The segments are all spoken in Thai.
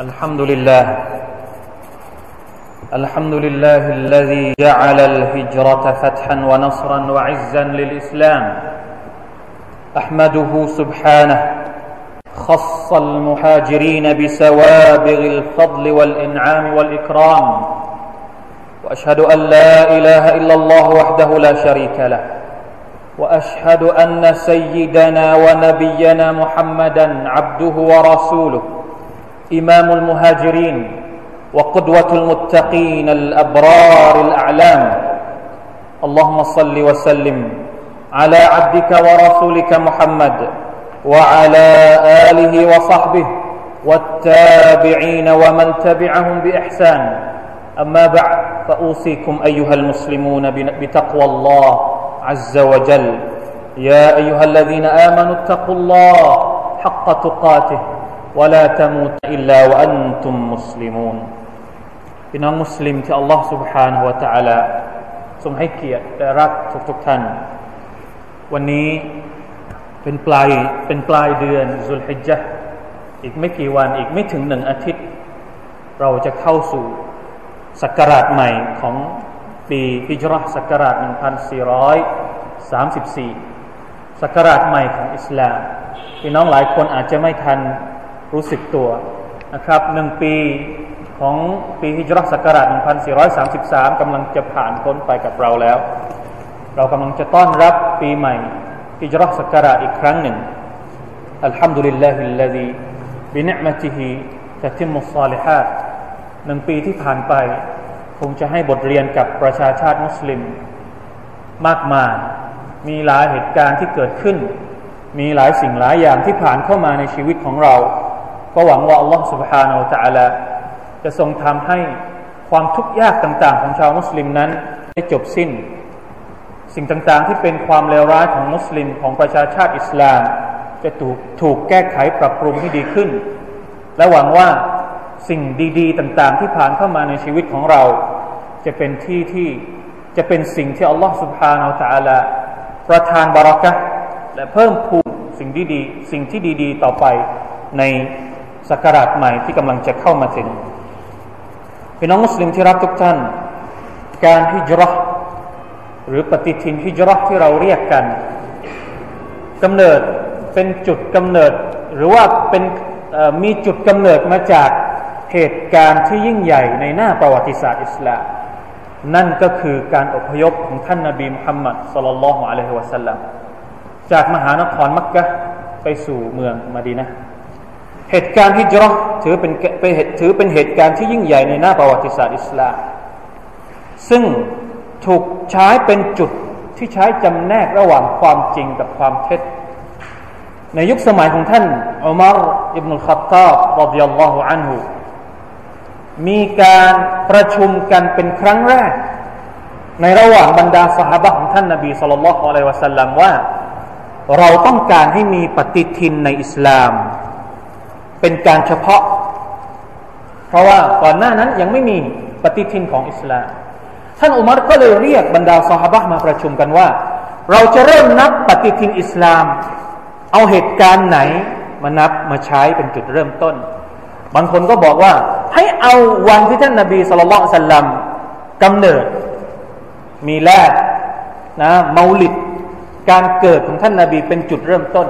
الحمد لله. الحمد لله الذي جعل الهجرة فتحا ونصرا وعزا للإسلام. أحمده سبحانه. خص المهاجرين بسوابغ الفضل والإنعام والإكرام. وأشهد أن لا إله إلا الله وحده لا شريك له. وأشهد أن سيدنا ونبينا محمدا عبده ورسوله. إمام المهاجرين وقدوة المتقين الأبرار الأعلام. اللهم صل وسلم على عبدك ورسولك محمد وعلى آله وصحبه والتابعين ومن تبعهم بإحسان. أما بعد فأوصيكم أيها المسلمون بتقوى الله عز وجل. يا أيها الذين آمنوا اتقوا الله حق تقاته. ولا تموت إلا وأنتم مسلمون พี่น้องมุสลิมที่อัลลอฮ์ سبحانه และ تعالى ทรงให้เกียรติและรักทุกๆท่าน วันนี้เป็นปลายเป็นปลายเดือนสุลฮิจญะอีกไม่กี่วันอีกไม่ถึงหนึ่งอาทิตย์ เราจะเข้าสู่ศักราชใหม่ของปีฮิจรัชศักราช1434ศักราชใหม่ของอิสลามพี่น้องหลายคนอาจจะไม่ทัน รู้สึกตัวนะครับหนึ่งปีของปีฮิจรัชศักราช1433กำลังจะผ่านพ้นไปกับเราแล้ว เรากำลังจะต้อนรับปีใหม่ฮิจรัชศักราชอีกครั้งหนึ่งอัลฮัมดุลิลลาฮิลลาดีบินิมติฮิตะติมุสซาลิฮัดหนึ่งปีที่ผ่านไป คงจะให้บทเรียนกับประชาชาติมุสลิม มากมายมีหลายเหตุการณ์ที่เกิดขึ้น มีหลายสิ่งหลายอย่างที่ผ่านเข้ามาในชีวิตของเรา ก็หวังว่าอัลลอฮฺ سبحانه และ تعالى จะทรงทำให้ความทุกข์ยากต่าง ๆ ของชาวมุสลิมนั้นได้จบสิ้น สิ่งต่างๆที่เป็นความเลวร้ายของมุสลิมของประชาชาติอิสลาม จะถูกถูกแก้ไขปรับปรุงให้ดีขึ้น และหวังว่าสิ่งดี ๆ ต่างๆ ที่ผ่านเข้ามาในชีวิตของเรา จะเป็นที่ที่จะเป็นสิ่งที่อัลลอฮฺ سبحانه และ تعالى ประทานบารักะและเพิ่มพูนสิ่งดีๆสิ่งที่ดี ๆ ต่อไปใน ศักราชใหม่ที่กำลังจะเข้ามาถึงพี่น้องมุสลิมที่รักทุกท่าน การฮิจรัชหรือปฏิทินฮิจรัชที่เราเรียกกันกำเนิดเป็นจุดกำเนิด หรือว่าเป็นมีจุดกำเนิดมาจากเหตุการณ์ที่ยิ่งใหญ่ในหน้าประวัติศาสตร์อิสลามนั่นก็คือการอพยพของท่านนาบีมุฮัมมัดสลลัลลอฮุอะลัยฮิวะสัลลัมจากมหานครมักกะไปสู่เมืองมาดีนะ เหตุการณ์ฮิจรัชถือเป็นเป็นเหตุถือเป็นเหตุการณ์ที่ยิ่งใหญ่ในหน้าประวัติศาสตร์อิสลาม ซึ่งถูกใช้เป็นจุดที่ใช้จำแนกระหว่างความจริงกับความเท็จ ในยุคสมัยของท่านอุมารอิบนุลขัตตาบรดิยัลลอฮุอันฮุมีการประชุมกันเป็นครั้งแรก ในระหว่างบรรดาสหายของท่านนบีสุลต่านละฮ์อะลัยวะสัลลัมว่า เราต้องการให้มีปฏิทินในอิสลาม เป็นการเฉพาะ เพราะว่าก่อนหน้านั้นยังไม่มีปฏิทินของอิสลาม ท่านอุมัรก็เลยเรียกบรรดาสหบะมาประชุมกันว่า เราจะเริ่มนับปฏิทินอิสลาม เอาเหตุการณ์ไหนมานับมาใช้เป็นจุดเริ่มต้น บางคนก็บอกว่า ให้เอาวันที่ท่านนาบีสุลต่านสัลลัมกำเนิด มีแรกนะมาลิดการเกิดของท่านนาบีเป็นจุดเริ่มต้น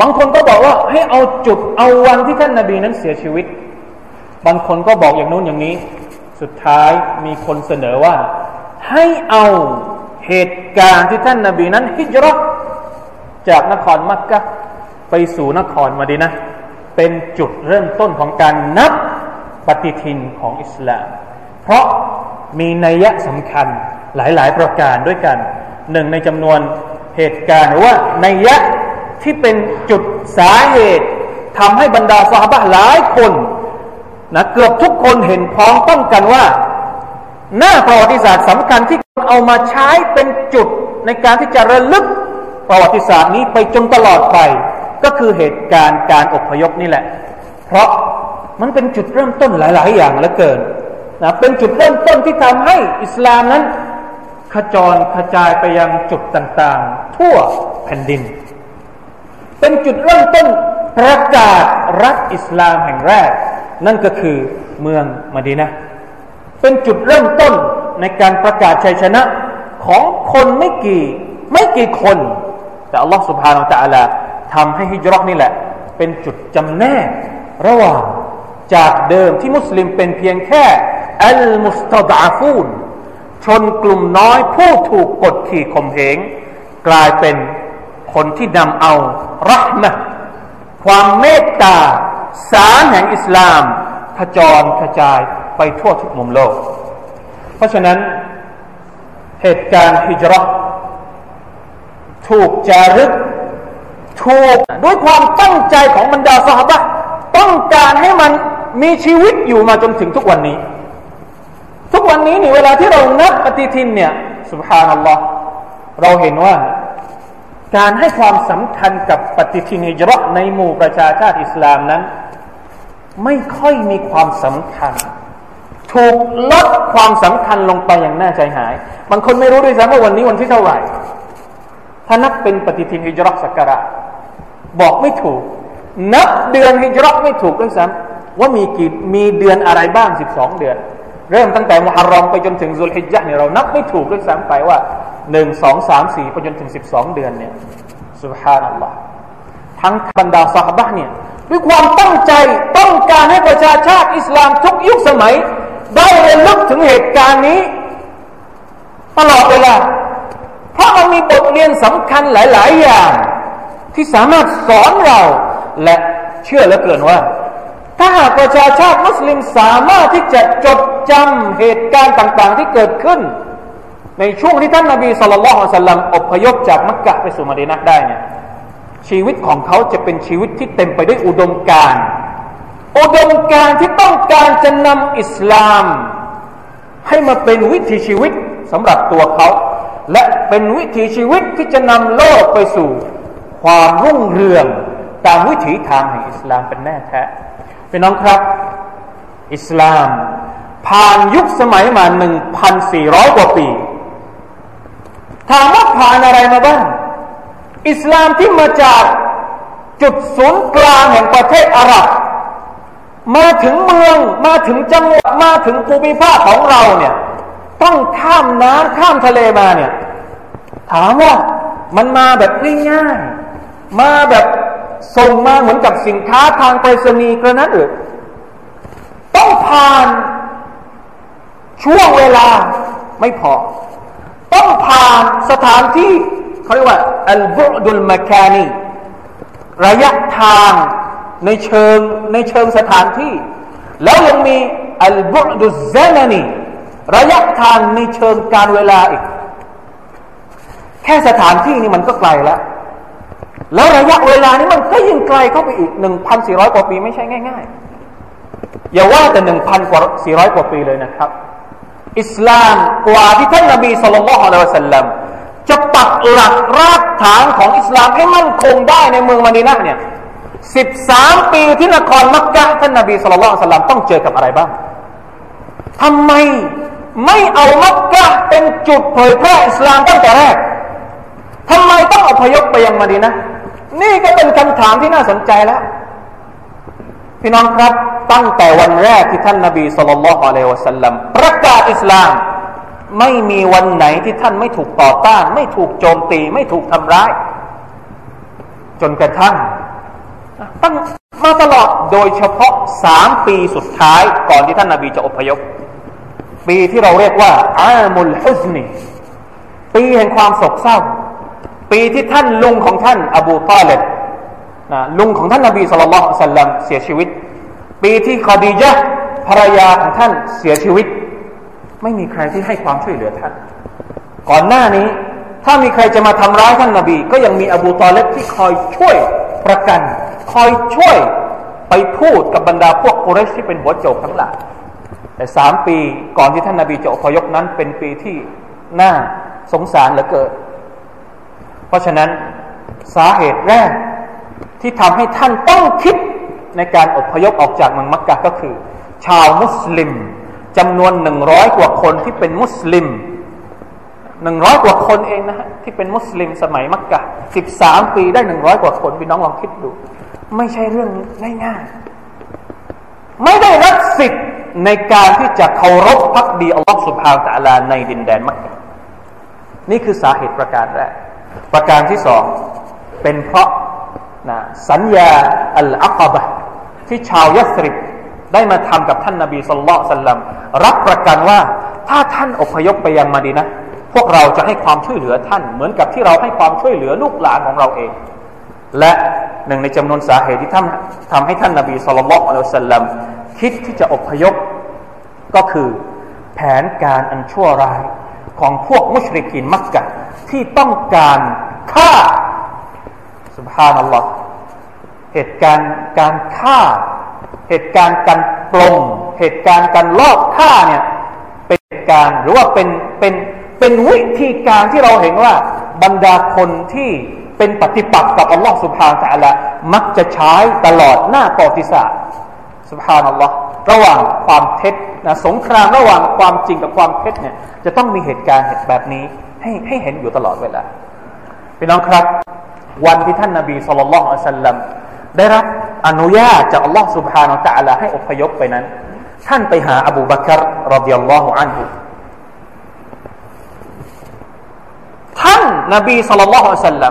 บางคนก็บอกว่าให้เอาจุดเอาวันที่ท่านนาบีนั้นเสียชีวิต บางคนก็บอกอย่างนู้นอย่างนี้ สุดท้ายมีคนเสนอว่า ให้เอาเหตุการณ์ที่ท่านนาบีนั้นฮิจรัตจากนครมักกะไปสู่นครมาดีนะ เป็นจุดเริ่มต้นของการนับปฏิทินของอิสลาม เพราะมีนัยยะสำคัญหลายๆ ประการด้วยกัน หนึ่งในจำนวนเหตุการณ์หรือว่านัยยะ ที่เป็นจุดสาเหตุทำให้บรรดาสหบะหลายคนนะเกือบทุกคนเห็นพ้องต้องกันว่า หน้าประวัติศาสตร์สำคัญที่เอามาใช้เป็นจุดในการที่จะระลึกประวัติศาสตร์นี้ไปจนตลอดไป ก็คือเหตุการณ์การอพยพนี่แหละ เพราะมันเป็นจุดเริ่มต้นหลาย ๆ อย่างเหลือเกินนะเป็นจุดเริ่มต้นที่ทำให้อิสลามนั้น ขจรกระจายไปยังจุดต่าง ๆ ทั่วแผ่นดิน เป็นจุดเริ่มต้นประกาศรัฐอิสลามแห่งแรก นั่นก็คือเมืองมดีนะเป็นจุดเริ่มต้นในการประกาศชัยชนะของคนไม่กี่ไม่กี่คน แต่อัลลอฮฺสุบฮานาอัลลอฮฺทำให้ฮิจรักนี่แหละ เป็นจุดจำแนกระหว่างจากเดิมที่มุสลิมเป็นเพียงแค่อัลมุสตดาฟูนชนกลุ่มน้อยผู้ถูกกดขี่ข่มเหงกลายเป็นคนที่นำเอา รักมะความเมตตา สารแห่งอิสลามขจรกระจายไปทั่วทุกมุมโลก เพราะฉะนั้นเหตุการณ์ฮิจรัตถูกจารึกถูกด้วยความตั้งใจของบรรดาสหบะต้องการให้มันมีชีวิตอยู่มาจนถึงทุกวันนี้ ทุกวันนี้นี่เวลาที่เรานับปฏิทินเนี่ยสุบฮานัลลอฮ์เราเห็นว่า การให้ความสำคัญกับปฏิทินฮิจรัตในหมู่ประชาชาติอิสลามนั้น ไม่ค่อยมีความสำคัญ ถูกลดความสำคัญลงไปอย่างน่าใจหาย บางคนไม่รู้ด้วยซ้ำว่าวันนี้วันที่เท่าไหร่ ถ้านับเป็นปฏิทินฮิจรัตสักการะบอกไม่ถูก นับเดือนฮิจรัตไม่ถูกด้วยซ้ำว่ามีกี่มีเดือนอะไรบ้างสิบสองเดือน เริ่มตั้งแต่มุฮัรรอมไปจนถึงซุลฮิจญะเนี่ยเรานับไม่ถูกด้วยซ้ำไปว่า หนึ่งสองสามสี่ไปจนถึงสิบสองเดือนเนี่ยสุบฮานัลลอฮ์ทั้งบรรดาสหบะเนี่ยด้วยความตั้งใจต้องการให้ประชาชาติอิสลามทุกยุคสมัย ได้เรียนรู้ถึงเหตุการณ์นี้ ตลอดเวลาเพราะมันมีบทเรียนสำคัญหลาย ๆ อย่าง ที่สามารถสอนเรา และเชื่อเหลือเกินว่า ถ้าหากประชาชาติมุสลิมสามารถที่จะจดจำเหตุการณ์ต่าง ๆ ที่เกิดขึ้น ในช่วงที่ท่านนาบีสุลต่านสัลลัมอพยพจากมักกะไปสู่มาดีนักได้เนี่ยชีวิตของเขาจะเป็นชีวิตที่เต็มไปด้วยอุดมการณ์อุดมการณ์ที่ต้องการจะนำอิสลาม ให้มาเป็นวิถีชีวิตสำหรับตัวเขา และเป็นวิถีชีวิตที่จะนำโลกไปสู่ความรุ่งเรืองตามวิถีทางแห่งอิสลามเป็นแน่แท้พี่น้องครับ อิสลาม ผ่านยุคสมัยมาหนึ่งพันสี่ร้อยกว่าปี ถามว่าผ่านอะไรมาบ้าง อิสลามที่มาจากจุดศูนย์กลางแห่งประเทศอาหรับ มาถึงเมืองมาถึงจังหวัดมาถึงภูมิภาคของเราเนี่ย ต้องข้ามน้ำข้ามทะเลมาเนี่ย ถามว่ามันมาแบบง่ายๆมาแบบส่งมาเหมือนกับสินค้าทางไปรษณีย์กระนั้นหรือต้องผ่านช่วงเวลาไม่พอ ต้องผ่านสถานที่เขาเรียกว่าอัลบุดุลมาคานีระยะทางในเชิงในเชิงสถานที่ แล้วยังมีอัลบุดุซานานีระยะทางในเชิงการเวลาอีก แค่สถานที่นี่มันก็ไกลแล้ว แล้วระยะเวลานี้มันก็ยิ่งไกลเข้าไปอีกหนึ่งพันสี่ร้อยกว่าปีไม่ใช่ง่าย ๆ อย่าว่าแต่หนึ่งพันกว่าสี่ร้อยกว่าปีเลยนะครับ อิสลามกว่าที่ท่านนบีสุลต่านละฮ์ลลอฮฺสัลลัมจะปักหลักรากฐานของอิสลามให้มั่นคงได้ในเมืองมาดีนะเนี่ยสิบสามปีที่นครมักกะท่านนบีสุลต่านสัลลัมต้องเจอกับอะไรบ้างทำไมไม่เอามักกะเป็นจุดเผยแพร่อิสลามตั้งแต่แรกทำไมต้องอพยพไปยังมาดีนะนี่ก็เป็นคำถามที่น่าสนใจแล้ว พี่น้องครับ ตั้งแต่วันแรกที่ท่านนาบีสุลต่านละฮ์อะลัยวะสัลลัมประกาศอิสลาม ไม่มีวันไหนที่ท่านไม่ถูกต่อต้าน ไม่ถูกโจมตี ไม่ถูกทำร้าย จนกระทั่งตั้งมาตลอดโดยเฉพาะสามปีสุดท้ายก่อนที่ท่านนาบีจะอพยพ ปีที่เราเรียกว่าอามุลฮุซนีปีแห่งความโศกเศร้า ปีที่ท่านลุงของท่าน อบูตาเลบ นะลุงของท่านนบีสุลต่านสัลลัมเสียชีวิต ปีที่คอดีจาภรรยาของท่านเสียชีวิต ไม่มีใครที่ให้ความช่วยเหลือท่าน ก่อนหน้านี้ ถ้ามีใครจะมาทำร้ายท่านนบี ก็ยังมีอบูตาเลบที่คอยช่วยประกัน คอยช่วยไปพูดกับบรรดาพวกกุเรชที่เป็นหัวโจกทั้งหลายแต่สามปีก่อนที่ท่านนบีจะอพยพนั้นเป็นปีที่น่าสงสารเหลือเกิน เพราะฉะนั้นสาเหตุแรก ที่ทำให้ท่านต้องคิดในการอพยพออกจากเมืองมักกะก็คือ ชาวมุสลิมจำนวนหนึ่งร้อยกว่าคนที่เป็นมุสลิมหนึ่งร้อยกว่าคนเองนะฮะที่เป็นมุสลิมสมัยมักกะสิบสามปีได้หนึ่งร้อยกว่าคนพี่น้องลองคิดดู ไม่ใช่เรื่องง่ายๆไม่ได้รับสิทธิ์ในการที่จะเคารพพักดีอัลลอฮฺสุบฮาวตะลาในดินแดนมักกะนี่คือสาเหตุประการแรก ประการที่สองเป็นเพราะ นะสัญญาอัลอัคบะที่ชาวยัสริบได้มาทำกับท่านนาบีสุลต่านสัลลัมรับประกันว่าถ้าท่านอพยพไปยังมาดีนะ พวกเราจะให้ความช่วยเหลือท่าน เหมือนกับที่เราให้ความช่วยเหลือลูกหลานของเราเอง และหนึ่งในจำนวนสาเหตุที่ทำทำให้ท่านนาบีสุลต่านสัลลัมคิดที่จะอพยพ ก็คือแผนการอันชั่วร้ายของพวกมุชริกินมักกะที่ต้องการฆ่าสุบฮานัลลอฮ์ เหตุการณ์การฆ่า เหตุการณ์การปลงเหตุการณ์การลอบฆ่าเนี่ยเป็นเหตุการณ์หรือว่าเป็นเป็นเป็นวิธีการที่เราเห็นว่าบรรดาคนที่เป็นปฏิปักษ์กับอัลลอฮ์สุบฮานตะละมักจะใช้ตลอดหน้าประวัติศาสตร์สุบฮานัลลอฮ์ระหว่างความเท็จนะสงครามระหว่างความจริงกับความเท็จเนี่ยจะต้องมีเหตุการณ์แบบนี้ให้ให้เห็นอยู่ตลอดเวลาพี่น้องครับ วันที่ท่านนาบีสุลต่านละอัลลัม ได้รับอนุญาตจากอัลลอฮ์สุบฮานาอัลลอฮ์ให้อพยพไปนั้น ท่านไปหาอบูบักรรดิยัลลอฮุอันฮุท่านนบีสุลต่านลลั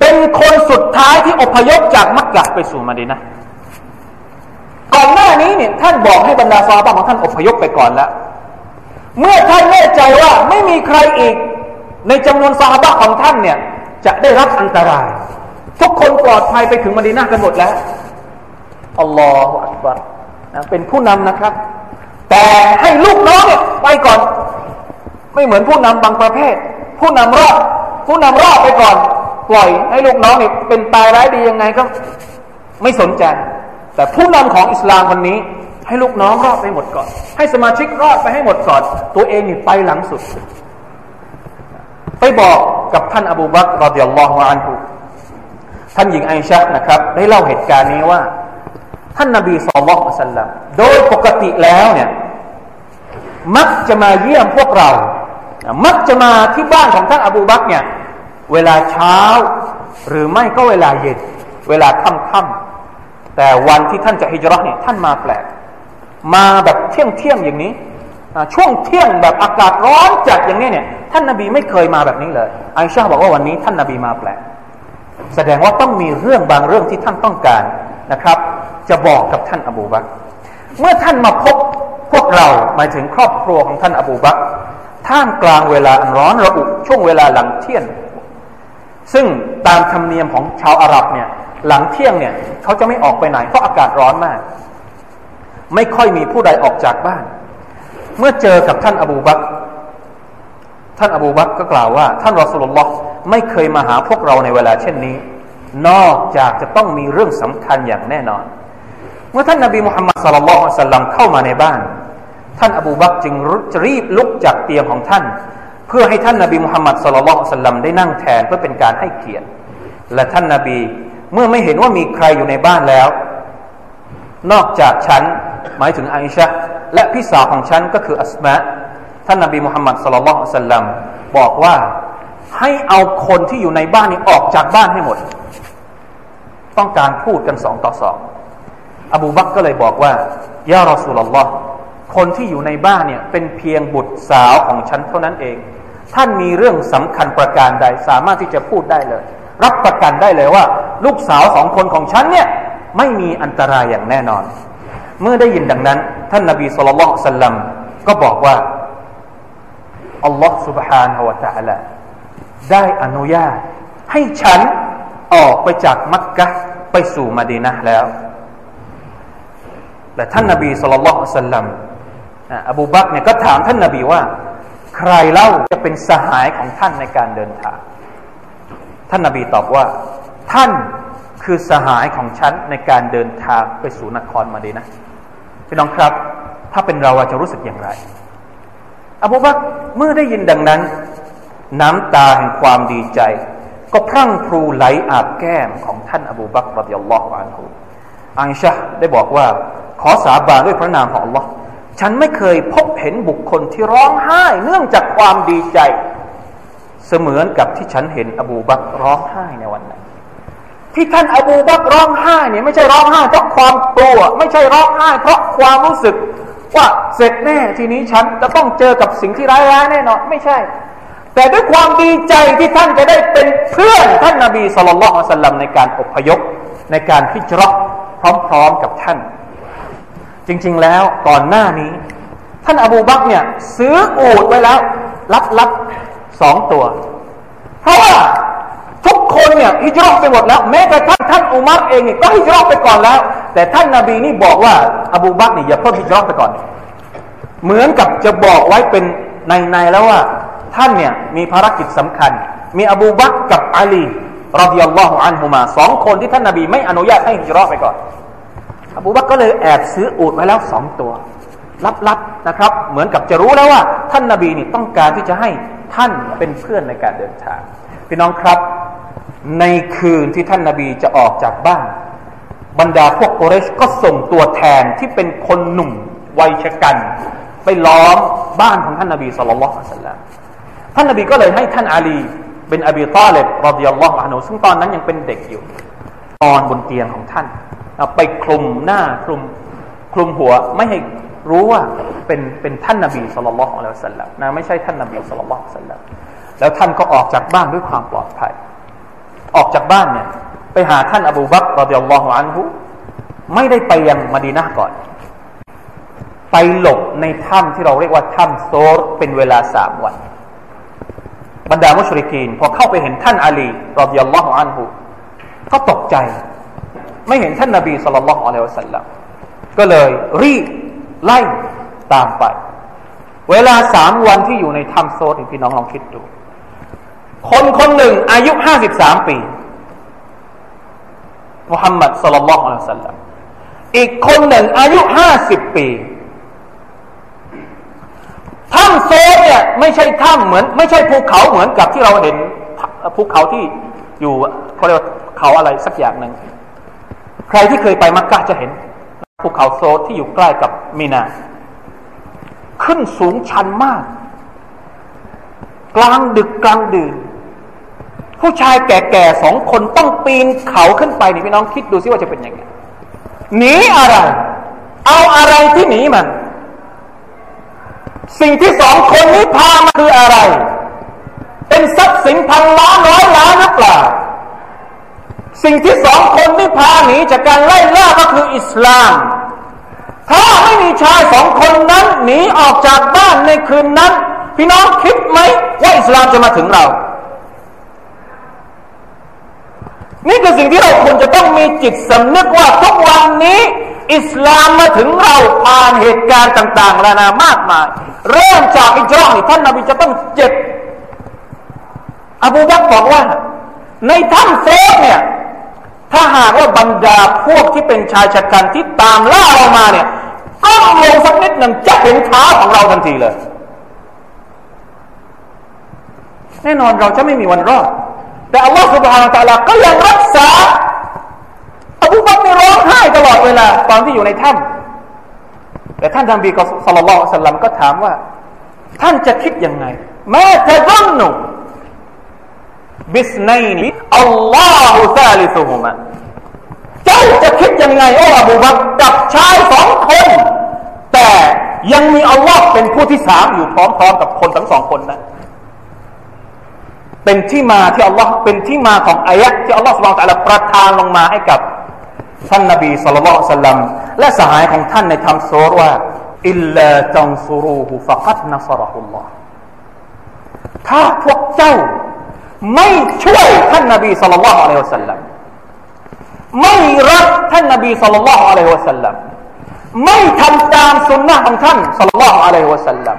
เป็นคนสุดท้ายที่อพยพจากมักกะไปสู่มาดีนะก่อนหน้านี้เนี่ยท่านบอกให้บรรดาซาบะของท่านอพยพไปก่อนแล้ว เมื่อท่านแน่ใจว่าไม่มีใครอีก ในจำนวนซาบะของท่านเนี่ยจะได้รับอันตราย ทุกคนปลอดภัยไปถึงมดีนากันหมดแล้วอัลลอฮฺอักบารนะเป็นผู้นำนะครับ แต่ให้ลูกน้องเนี่ยไปก่อน ไม่เหมือนผู้นำบางประเภท ผู้นำรอดผู้นำรอดไปก่อน ปล่อยให้ลูกน้องเนี่ยเป็นตายร้ายดียังไงก็ไม่สนใจ แต่ผู้นำของอิสลามคนนี้ ให้ลูกน้องรอดไปหมดก่อน ให้สมาชิกรอดไปให้หมดก่อน ตัวเองนี่ไปหลังสุด ไปบอกกับท่านอบูบักรอดิยัลลอฮุอันฮุ ท่านหญิงไอชะนะครับ ได้เล่าเหตุการณ์นี้ว่า ท่านนบีสุลต่านสัลลัมโดยปกติแล้วเนี่ยมักจะมาเยี่ยมพวกเรา มักจะมาที่บ้านของท่านอบูบักเนี่ยเวลาเช้าหรือไม่ก็เวลาเย็น เวลาค่ำแต่วันที่ท่านจะฮิจรัตเนี่ยท่านมาแปลก มาแบบเที่ยงเที่ยงอย่างนี้ช่วงเที่ยงแบบอากาศร้อนจัดอย่างนี้เนี่ยท่านนาบีไม่เคยมาแบบนี้เลยไอชาบอกว่าวันนี้ท่านนาบีมาแปลก แสดงว่าต้องมีเรื่องบางเรื่องที่ท่านต้องการนะครับ จะบอกกับท่านอบูบักเมื่อท่านมาพบพวกเราหมายถึงครอบครัวของท่านอบูบักท่ามกลางเวลาอันร้อนระอุช่วงเวลาหลังเที่ยงซึ่งตามธรรมเนียมของชาวอาหรับเนี่ยหลังเที่ยงเนี่ยเขาจะไม่ออกไปไหนเพราะอากาศร้อนมาก ไม่ค่อยมีผู้ใดออกจากบ้าน เมื่อเจอกับท่านอบูบักท่านอบูบักก็กล่าวว่า ท่านรอสุลลอฮ์ ไม่เคยมาหาพวกเราในเวลาเช่นนี้ นอกจากจะต้องมีเรื่องสำคัญอย่างแน่นอน เมื่อท่านนบีมุฮัมมัดสลลัลสัลลัมเข้ามาในบ้าน ท่านอบูบักจึงรีบลุกจากเตียงของท่าน เพื่อให้ท่านนบีมุฮัมมัดสลลัลสัลลัมได้นั่งแทนเพื่อเป็นการให้เกียรติ และท่านนบีเมื่อไม่เห็นว่ามีใครอยู่ในบ้านแล้ว นอกจากฉันหมายถึงอิชะและพี่สาวของฉันก็คืออัสมาท่านนบีมุฮัมมัดสลลัลสัลลัมบอกว่า ให้เอาคนที่อยู่ในบ้านนี้ออกจากบ้านให้หมด ต้องการพูดกันสองต่อสองอบูบักก็เลยบอกว่ายารอสูลลอฮ์คนที่อยู่ในบ้านเนี่ยเป็นเพียงบุตรสาวของฉันเท่านั้นเอง ท่านมีเรื่องสำคัญประการใดสามารถที่จะพูดได้เลยรับประกันได้เลยว่า ลูกสาวสองคนของฉันเนี่ยไม่มีอันตรายอย่างแน่นอน เมื่อได้ยินดังนั้น ท่านนบีสุลต่านสัลลัมก็บอกว่าอัลลอฮ์ سبحانه และ تعالى ได้อนุญาต ให้ฉันออกไปจากมักกะไปสู่มาดีนะแล้ว แต่ท่านนบีสุลต่านสัลลัมอบูบักเนี่ยก็ถามท่านนบีว่า ใครเล่าจะเป็นสหายของท่านในการเดินทาง ท่านนาบีตอบว่า ท่านคือสหายของฉันในการเดินทางไปสู่นครมาดีนะพี่น้องครับ ถ้าเป็นเราจะรู้สึกอย่างไร อบูบักเมื่อได้ยินดังนั้น น้ำตาแห่งความดีใจ ก็พรั่งพรูไหลอาบแก้มของท่านอบูบักรดิยัลลอฮฺอันฮุอังชะได้บอกว่า ขอสาบานด้วยพระนามของ Allah ฉันไม่เคยพบเห็นบุคคลที่ร้องไห้เนื่องจากความดีใจ เสมือนกับที่ฉันเห็นอบูบักร้องไห้ในวันนั้น ที่ท่านอบูบักร้องไห้เนี่ยไม่ใช่ร้องไห้เพราะความกลัวลัวไม่ใช่ร้องไห้เพราะความรู้สึกว่าเสร็จแน่ทีนี้ฉันจะต้องเจอกับสิ่งที่ร้ายๆแน่นอนไม่ใช่ แต่ด้วยความดีใจที่ท่านจะได้เป็นเพื่อนท่านนาบีสุลต่านสัลลัมในการอพยพในการพิจารณาพร้อมๆกับท่าน จริง ๆ แล้วก่อนหน้านี้ ท่านอบูบักเนี่ยซื้ออูดไว้แล้วลับๆสองตัว เพราะว่าทุกคนเนี่ยฮิจรัไปหมดแล้ว แม้กระทั่งท่านอุมัรเองก็ฮิจรัไปก่อนแล้ว แต่ท่านนาบีนี่บอกว่าอบูบักเนี่ยอย่าเพิ่มฮิจรัไปก่อน เหมือนกับจะบอกไว้เป็นในในแล้วว่า ท่านเนี่ยมีภารกิจสำคัญ มีอบูบักกับอาลีรดิยัลลอฮุอันฮุมาสองคนที่ท่านนาบีไม่อนุญาตให้ฮิจรัตไปก่อน อบูบักก็เลยแอบซื้ออูดไว้แล้วสองตัว ลับๆนะครับ เหมือนกับจะรู้แล้วว่า ท่านนาบีนี่ต้องการที่จะให้ท่านเป็นเพื่อนในการเดินทาง พี่น้องครับ ในคืนที่ท่านนาบีจะออกจากบ้าน บรรดาพวกโกเรชก็ส่งตัวแทนที่เป็นคนหนุ่มวัยชะกัน ไปล้อมบ้านของท่านนาบีสุลต่านสัลลัม ท่านนาบีก็เลยให้ท่านอาลีเป็นอบีตาเลบรดิยัลลอฮฺอันุซึ่งตอนนั้นยังเป็นเด็กอยู่นอนบนเตียงของท่านไปคลุมหน้าคลุมคลุมหัวไม่ให้รู้ว่าเป็นเป็นท่านนาบีสุลต่านละอัลสัลลัมนะไม่ใช่ท่านนาบีสุลต่านสัลลัมแล้วท่านก็ออกจากบ้านด้วยความปลอดภัย ออกจากบ้านเนี่ยไปหาท่านอบูบักรอดิยัลลอฮุอันฮุไม่ได้ไปยังมดีนะก่อน ไปหลบในถ้ำที่เราเรียกว่าถ้ำโซรเป็นเวลาสามวัน บรรดามุชริกีน พอเข้าไปเห็นท่านอาลีรอดิยัลลอฮุอันฮุก็ตกใจ ไม่เห็นท่านนาบีสุลต่านละฮ์อัลลอฮฺสัลลัมก็เลยรีบไล่ตามไป เวลาสามวันที่อยู่ในถ้ำโซรพี่น้องลองคิดดู คนคนหนึ่งอายุห้าสิบสามปีมุฮัมมัดสุลลัลลอฮุอะลัยฮิสัลลัมอีกคนหนึ่งอายุห้าสิบปี ถ้ำโซเนี่ยไม่ใช่ถ้ำเหมือน ไม่ใช่ภูเขาเหมือนกับที่เราเห็นภูเขาที่อยู่เขาเรียกว่าเขาอะไรสักอย่างหนึ่งใครที่เคยไปมักกะจะเห็นภูเขาโซที่อยู่ใกล้กับมีนา ขึ้นสูงชันมาก กลางดึกกลางดื่นผู้ชายแก่ๆสองคนต้องปีนเขาขึ้นไปนี่พี่น้องคิดดูซิว่าจะเป็นยังไงหนีอะไร เอาอะไรที่หนีมัน สิ่งที่สองคนนี้พามาคืออะไร เป็นทรัพย์สินพันล้านร้อยล้านหรือเปล่า สิ่งที่สองคนนี้พาหนีจากการไล่ล่าก็คืออิสลาม ถ้าไม่มีชายสองคนนั้นหนีออกจากบ้านในคืนนั้น พี่น้องคิดไหมว่าอิสลามจะมาถึงเรา นี่คือสิ่งที่เราควรจะต้องมีจิตสำนึกว่าทุกวันนี้ อิสลามมาถึงเราผ่านเหตุการณ์ต่างๆแล้วนะมากมาย เริ่มจากอิจรานี่ท่านนาบีจะต้องเจ็บอบูบักบอกว่า ในถ้ำเซฟเนี่ย ถ้าหากว่าบรรดาพวกที่เป็นชายชะกันที่ตามล่าเรามาเนี่ยก็ลงสักนิดหนึ่งจะเห็นเท้าของเราทันทีเลย แน่นอนเราจะไม่มีวันรอด แต่อัลลอฮฺسبحانه وتعالىก็ยังรักษา อบูบักนี่ร้องไห้ตลอดเวลาตอนที่อยู่ในถ้ำแต่ท่านนบีก็ صلى الله عليه وسلمก็ถามว่า ท่านจะคิดยังไงما ظنك باثنين الله ثالثهماเจ้าจะคิดยังไงโอ้อบูบักกับชายสองคน แต่ยังมีอัลลอฮ์เป็นผู้ที่สามอยู่พร้อมๆกับคนทั้งสองคนนั้นเป็นที่มาที่อัลลอฮ์เป็นที่มาของอายะที่อัลลอฮ์สุบานตะลาประทานลงมาให้กับ ท่านนบีสุลต่านสัลลัมและสหายของท่านในธรรมโซรว่าอิลลาตังซุรูฮุฟะกัดนัสรหุลลอฮ์ถ้าพวกเจ้าไม่ช่วยท่านนบีสุลต่านอะลัยฮิวสัลลัมไม่รักท่านนบีสุลต่านอะลัยฮิวสัลลัมไม่ทำตามสุนนะของท่านสุลต่านอะลัยฮิวสัลลัม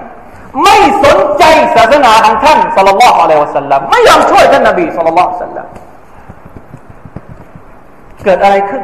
ไม่สนใจศาสนาของท่านสัลลัลลอฮุอะลัยวะสัลลัมไม่ยอมช่วยท่านนบีสัลลัลลอฮุอะลัยสัลลัมเกิดอะไรขึ้น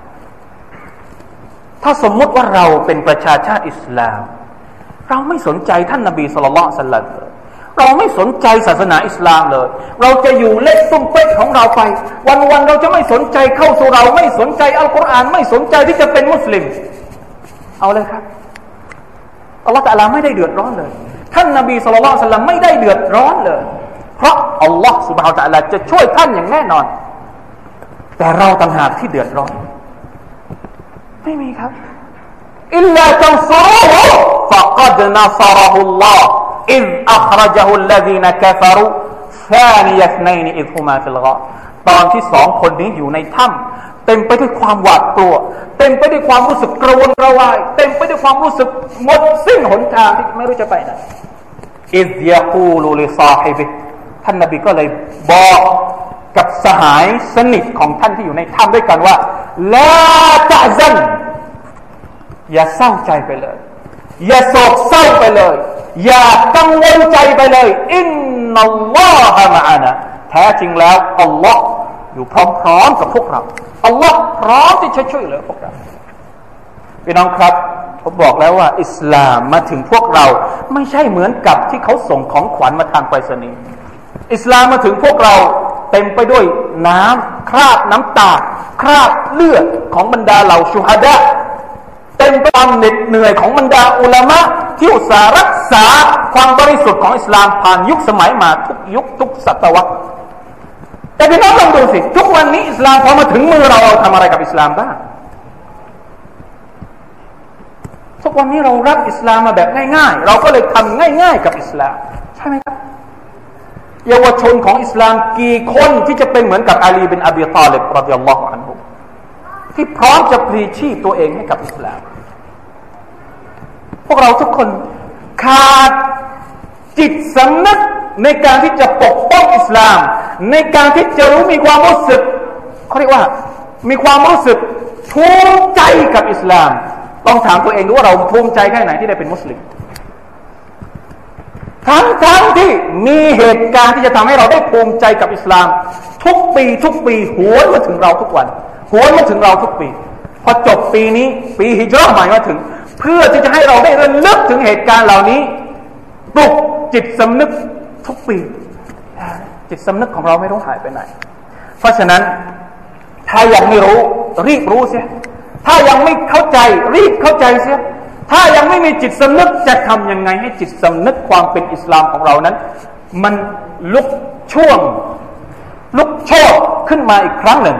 ถ้าสมมุติว่าเราเป็นประชาชาติอิสลาม เราไม่สนใจท่านนาบีสุลต่านสัลลัลเราไม่สนใจศาสนาอิสลามเลย เราจะอยู่เล็กตุ้มเป๊กของเราไป วันๆเราจะไม่สนใจเข้าสู่เราไม่สนใจอัลกุรอานไม่สนใจที่จะเป็นมุสลิม เอาเลยครับอัลลอฮฺตะลาไม่ได้เดือดร้อนเลย ท่านนาบีสุลต่านสัลลัมไม่ได้เดือดร้อนเลย เพราะอัลลอฮฺสุบฮาวตะลาจะช่วยท่านอย่างแน่นอน แต่เราต่างหากที่เดือดร้อน ไม่มีครับإلا تنصروه فقد نصره الله إذ أخرجه الذين كفروا ثاني اثنين إذ هما في الغارตอนที่สองคนนี้อยู่ในถ้ำเต็มไปด้วยความหวาดกลัว เต็มไปด้วยความรู้สึกกระวนกระวาย เต็มไปด้วยความรู้สึกหมดสิ้นหนทางที่ไม่รู้จะไปไหนإذ يقول لصاحبهท่านนบีก็เลยบอก กับสหายสนิทของท่านที่อยู่ในถ้ำด้วยกันว่าลาตะซันอย่าเศร้าใจไปเลย อย่าโศกเศร้าไปเลย อย่ากังวลใจไปเลย อินนัลลอฮะมะอานะแท้จริงแล้วอัลลอฮ์อยู่พร้อมๆกับพวกเราอัลลอฮ์พร้อมที่จะช่วยเหลือพวกเราพี่น้องครับผมบอกแล้วว่า อิสลามมาถึงพวกเราไม่ใช่เหมือนกับที่เขาส่งของขวัญมาทางไปรษณีย์อิสลามมาถึงพวกเรา เต็มไปด้วยน้ำคราบน้ำตา คราบเลือดของบรรดาเหล่าชูฮัดะเต็มไปความเหน็ดเหนื่อยของบรรดาอุลามะที่อุตสาห์รักษาความบริสุทธิ์ของอิสลามผ่านยุคสมัยมาทุกยุคทุกศตวรรษแต่พี่น้องลองดูสิ ทุกวันนี้อิสลามพอมาถึงมือเราเราทำอะไรกับอิสลามบ้างทุกวันนี้เรารับอิสลามมาแบบง่ายๆ เราก็เลยทำง่าย ๆ กับอิสลาม ใช่ไหมครับ เยาวชนของอิสลามกี่คนที่จะเป็นเหมือนกับอาลีบินอบีตาลิบรดิยัลลอฮุอันฮุที่พร้อมจะพลีชีพตัวเองให้กับอิสลาม พวกเราทุกคนขาดจิตสำนึกในการที่จะปกป้องอิสลาม ในการที่จะรู้มีความรู้สึกเขาเรียกว่ามีความรู้สึกภูมิใจกับอิสลาม ลองถามตัวเองดูว่าเราภูมิใจแค่ไหนที่ได้เป็นมุสลิม ทั้งทั้งที่มีเหตุการณ์ที่จะทำให้เราได้ภูมิใจกับอิสลาม ทุกปีทุกปีหวนมาถึงเราทุกวันหวนมาถึงเราทุกปี พอจบปีนี้ ปีฮิจรัชใหม่มาถึง เพื่อที่จะให้เราได้ระลึกถึงเหตุการณ์เหล่านี้ปลุกจิตสำนึกทุกปี จิตสำนึกของเราไม่รู้หายไปไหน เพราะฉะนั้นถ้ายังไม่รู้รีบรู้เสียถ้ายังไม่เข้าใจรีบเข้าใจเสีย ถ้ายังไม่มีจิตสำนึกจะทำยังไงให้จิตสำนึกความเป็นอิสลามของเรานั้น มันลุกช่วง ลุกโชกขึ้นมาอีกครั้งหนึ่ง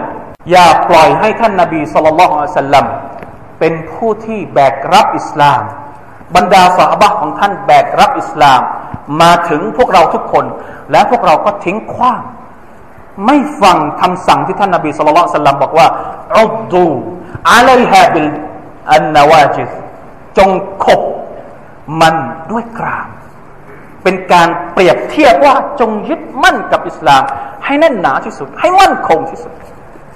อย่าปล่อยให้ท่านนาบีสุลต่านสัลลัมเป็นผู้ที่แบกรับอิสลาม บรรดาสาบะของท่านแบกรับอิสลาม มาถึงพวกเราทุกคน และพวกเราก็ทิ้งขว้าง ไม่ฟังคำสั่งที่ท่านนาบีสุลต่านสัลลัมบอกว่าอุดูอาลัยฮะบิลอันนาวาจิส จงขบมันด้วยกราม เป็นการเปรียบเทียบว่าจงยึดมั่นกับอิสลาม ให้แน่นหนาที่สุด ให้มั่นคงที่สุด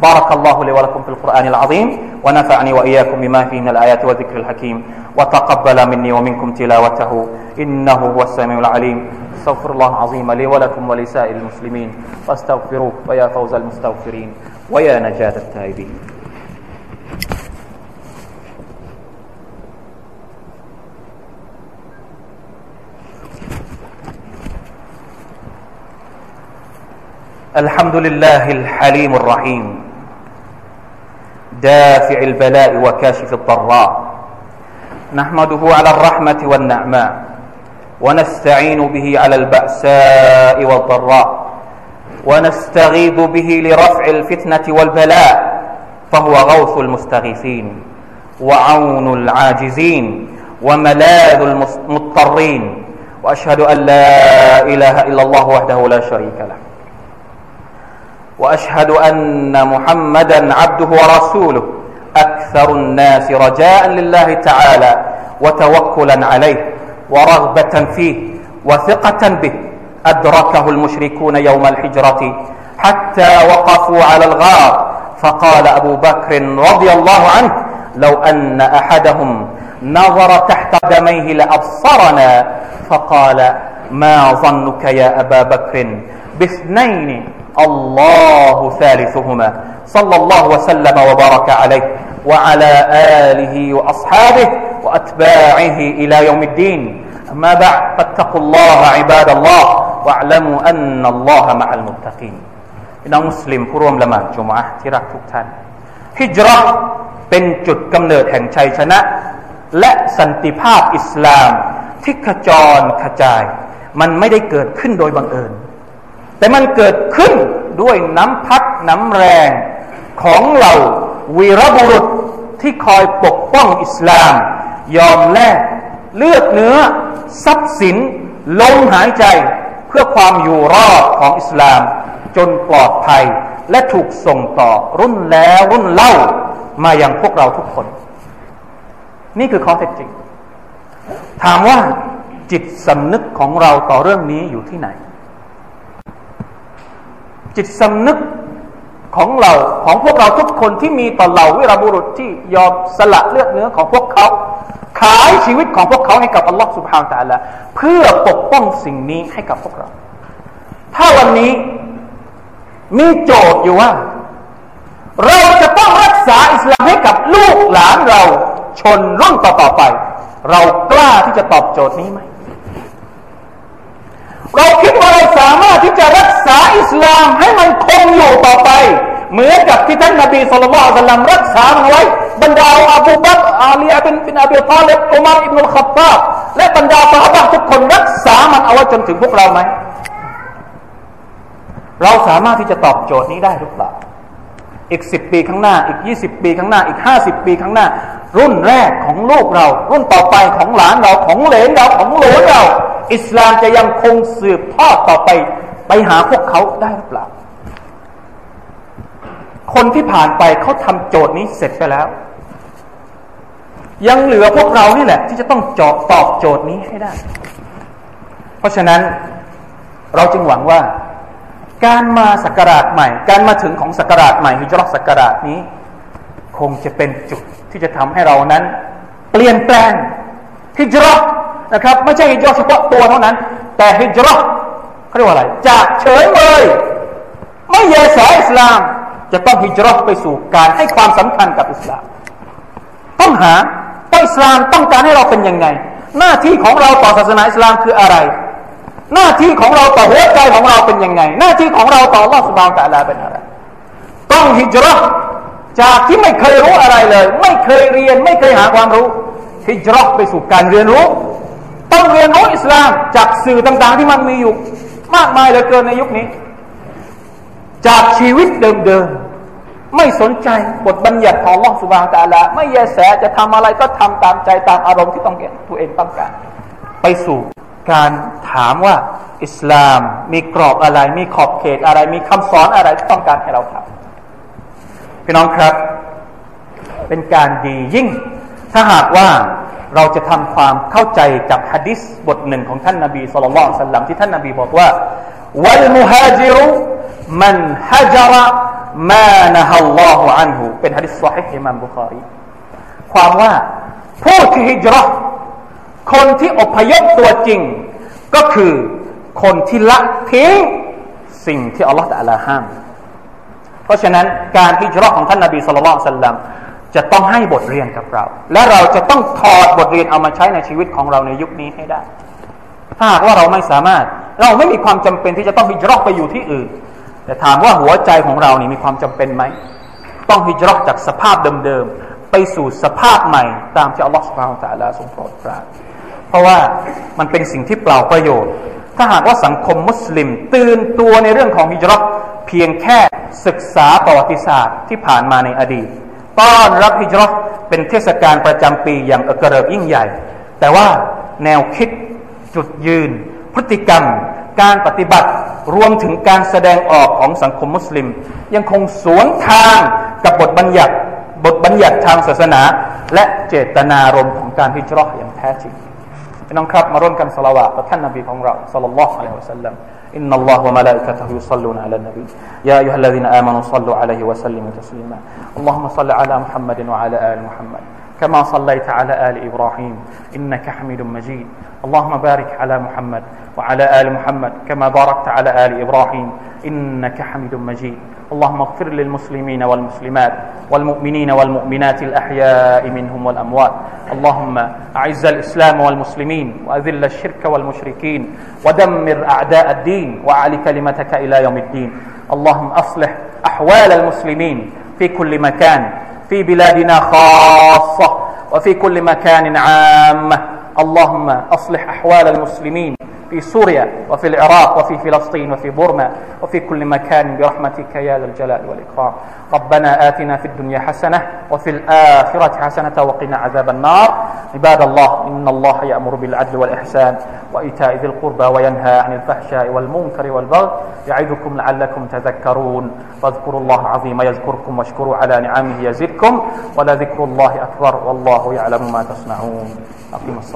بارك الله لي ولكم في القرآن العظيم ونفعني وإياكم بما فيه من الآيات والذكر الحكيم وتقبل مني ومنكم تلاوته إنه هو السميع العليم استغفر الله العظيم لي ولكم ولسائر المسلمين واستغفروه ويا فوز المستغفرين ويا نجاة التائبين الحمد لله الحليم الرحيم. دافع البلاء وكاشف الضراء. نحمده على الرحمة والنعماء. ونستعين به على البأساء والضراء. ونستغيث به لرفع الفتنة والبلاء. فهو غوث المستغيثين. وعون العاجزين. وملاذ المضطرين وأشهد أن لا إله إلا الله وحده لا شريك له. وأشهد أن محمدا عبده ورسوله. أكثر الناس رجاء لله تعالى وتوكلا عليه ورغبة فيه وثقة به. أدركه المشركون يوم الحجرة حتى وقفوا على الغار. فقال أبو بكر رضي الله عنه لو أن أحدهم نظر تحت قدميه لأبصرنا. فقال ما ظنك يا أبا بكر باثنين؟ الله ثالثهما صلى الله وسلم وبارك عليه وعلى آله وأصحابه وأتباعه إلى يوم الدين أما بعد فاتقوا الله عباد الله واعلموا أن الله مع المتقين พี่น้องมุสลิมผู้ร่วมละหมาดจุมอะที่รักทุกท่านฮิจรัเป็นจุดกำเนิดแห่งชัยชนะ และสันติภาพอิสลามที่ขจรขจาย มันไม่ได้เกิดขึ้นโดยบังเอิญ แต่มันเกิดขึ้นด้วยน้ำพักน้ำแรงของเราวีรบุรุษที่คอยปกป้องอิสลาม ยอมแลกเลือดเนื้อ ทรัพย์สิน ลมหายใจเพื่อความอยู่รอดของอิสลาม จนปลอดภัยและถูกส่งต่อรุ่นแล้วรุ่นเล่ามาอย่างพวกเราทุกคน นี่คือข้อเท็จจริง ถามว่าจิตสำนึกของเราต่อเรื่องนี้อยู่ที่ไหน จิตสำนึกของเราของพวกเราทุกคนที่มีต่อเราวิรบุรุษที่ยอมสละเลือดเนื้อของพวกเขา ขายชีวิตของพวกเขาให้กับอัลลอฮฺสุบฮานตะละเพื่อปกป้องสิ่งนี้ให้กับพวกเรา ถ้าวันนี้มีโจทย์อยู่ว่า เราจะต้องรักษาอิสลามให้กับลูกหลานเราชนรุ่นต่อๆไป เรากล้าที่จะตอบโจทย์นี้ไหม เราคิดว่าเราสามารถที่จะรักษาอิสลามให้มันคงอยู่ต่อไป เหมือนกับที่ท่านนบีสุลต่านลัมรักษามันไว้บรรดาอบูบักอาลีอับินบินอบีตาเลบอุมารอิบนุลขับตาและบรรดาสหายทุกคนรักษามันเอาไว้จนถึงพวกเราไหมเราสามารถที่จะตอบโจทย์นี้ได้หรือเปล่าอีกสิบปีข้างหน้า อีกยี่สิบปีข้างหน้า อีกห้าสิบปีข้างหน้า รุ่นแรกของลูกเรา รุ่นต่อไปของหลานเราของเหลนเราของหลวนเรา อิสลามจะยังคงสืบทอดต่อไป ไปหาพวกเขาได้หรือเปล่า คนที่ผ่านไปเขาทำโจทย์นี้เสร็จไปแล้ว ยังเหลือพวกเรานี่แหละ ที่จะต้องจอบตอบโจทย์นี้ให้ได้ เพราะฉะนั้นเราจึงหวังว่า การมาสักการะใหม่ การมาถึงของสักการะใหม่ฮิจรัตสักการะนี้ คงจะเป็นจุดที่จะทำให้เรานั้น เปลี่ยนแปลงฮิจรัต นะครับ ไม่ใช่ฮิจรัเฉพาะตัวเท่านั้น แต่ฮิจรัเขาเรียกว่าอะไร จากเฉยเมยไม่แยแสอิสลาม จะต้องฮิจรัไปสู่การให้ความสำคัญกับอิสลาม ต้องหาว่าอิสลามต้องการให้เราเป็นยังไง หน้าที่ของเราต่อศาสนาอิสลามคืออะไร หน้าที่ของเราต่อหัวใจของเราเป็นยังไง หน้าที่ของเราต่อลอสบานตะลาเป็นอะไร ต้องฮิจรัจากที่ไม่เคยรู้อะไรเลย ไม่เคยเรียนไม่เคยหาความรู้ฮิจรัไปสู่การเรียนรู้ ต้องเรียนรู้อิสลามจากสื่อต่างๆ ที่มันมีอยู่ มากมายเหลือเกินในยุคนี้ จากชีวิตเดิมๆ ไม่สนใจบทบัญญัติของลอสุบานตาลาไม่แยแสจะทำอะไรก็ทำตามใจตามอารมณ์ที่ต้องเกตัวเองต้องการ ไปสู่การถามว่าอิสลามมีกรอบอะไร มีขอบเขตอะไร มีคำสอนอะไรที่ต้องการให้เราทำพี่น้องครับ เป็นการดียิ่ง ถ้าหากว่า เราจะทำความเข้าใจกับฮะดิษบทหนึ่งของท่านนาบีสุลต่านสัลลัมที่ท่านนาบีบอกว่าวัลมุฮาจิรุมันฮะจระมานะฮัลลอฮุอันหูเป็นฮะดิษสอฮิฮอิมามบุคารีความว่าผู้ที่ฮิจรัคนที่อพยพตัวจริง ก็คือคนที่ละทิ้งสิ่งที่อัลลอฮฺตะลาห้าม เพราะฉะนั้นการฮิจรัของท่านนาบีสุลต่านสัลลัม จะต้องให้บทเรียนกับเรา และเราจะต้องถอดบทเรียนเอามาใช้ในชีวิตของเราในยุคนี้ให้ได้ ถ้าหากว่าเราไม่สามารถ เราไม่มีความจำเป็นที่จะต้องฮิจรัไปอยู่ที่อื่น แต่ถามว่าหัวใจของเรานี่มีความจำเป็นไหม ต้องฮิจรัจากสภาพเดิมๆ ไปสู่สภาพใหม่ ตามที่อัลลอฮฺสุบฮานตะลาทรงโปรดปรานเพราะว่ามันเป็นสิ่งที่เปล่าประโยชน์ ถ้าหากว่าสังคมมุสลิม ตื่นตัวในเรื่องของฮิจรัเพียงแค่ศึกษาประวัติศาสตร์ที่ผ่านมาในอดีต ต้อนรับฮิจรัตเป็นเทศกาลประจำปีอย่างเอกระเริกยิ่งใหญ่ แต่ว่าแนวคิดจุดยืน พฤติกรรม การปฏิบัติรวมถึงการแสดงออกของสังคมมุสลิม ยังคงสวนทางกับบทบัญญัติบทบัญญัติทางศาสนา และเจตนารมณ์ของการฮิจรัตอย่างแท้จริง พี่น้องครับมาร่วมกันสละวะต่อท่านนบีของเราสัลลัลลอฮุอะลัยฮิวะสัลลัม إن الله وملائكته يصلون على النبي يا أيها الذين آمنوا صلوا عليه وسلموا تسليما اللهم صل على محمد وعلى آل محمد كما صليت على آل إبراهيم إنك حميد مجيد. اللهم بارك على محمد وعلى آل محمد كما باركت على آل إبراهيم إنك حميد مجيد. اللهم اغفر للمسلمين والمسلمات والمؤمنين والمؤمنات الأحياء منهم والأموات. اللهم أعز الإسلام والمسلمين وأذل الشرك والمشركين ودمر أعداء الدين وأعل كلمتك إلى يوم الدين. اللهم أصلح أحوال المسلمين في كل مكان في بلادنا خاصة. وفي كل مكان عامة. اللهم أصلح أحوال المسلمين. في سوريا وفي العراق وفي فلسطين وفي بورما وفي كل مكان برحمتك يا ذا الجلال والإكرام. ربنا آتنا في الدنيا حسنة وفي الآخرة حسنة وقنا عذاب النار. عباد الله إن الله يأمر بالعدل والإحسان وإيتاء ذي القربى وينهى عن الفحشاء والمنكر والبغي يعظكم لعلكم تذكرون. فاذكروا الله العظيم يذكركم واشكروا على نعمه يزدكم. ولذكر الله أكبر والله يعلم ما تصنعون. أقيم الصلاة.